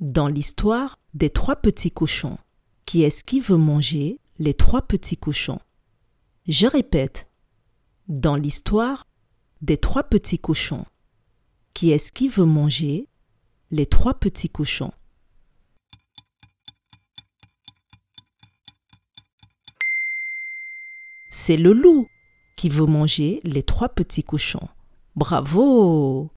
Dans l'histoire des trois petits cochons, qui est-ce qui veut manger les trois petits cochons? Je répète. Dans l'histoire des trois petits cochons, qui est-ce qui veut manger les trois petits cochons? C'est le loup qui veut manger les trois petits cochons. Bravo!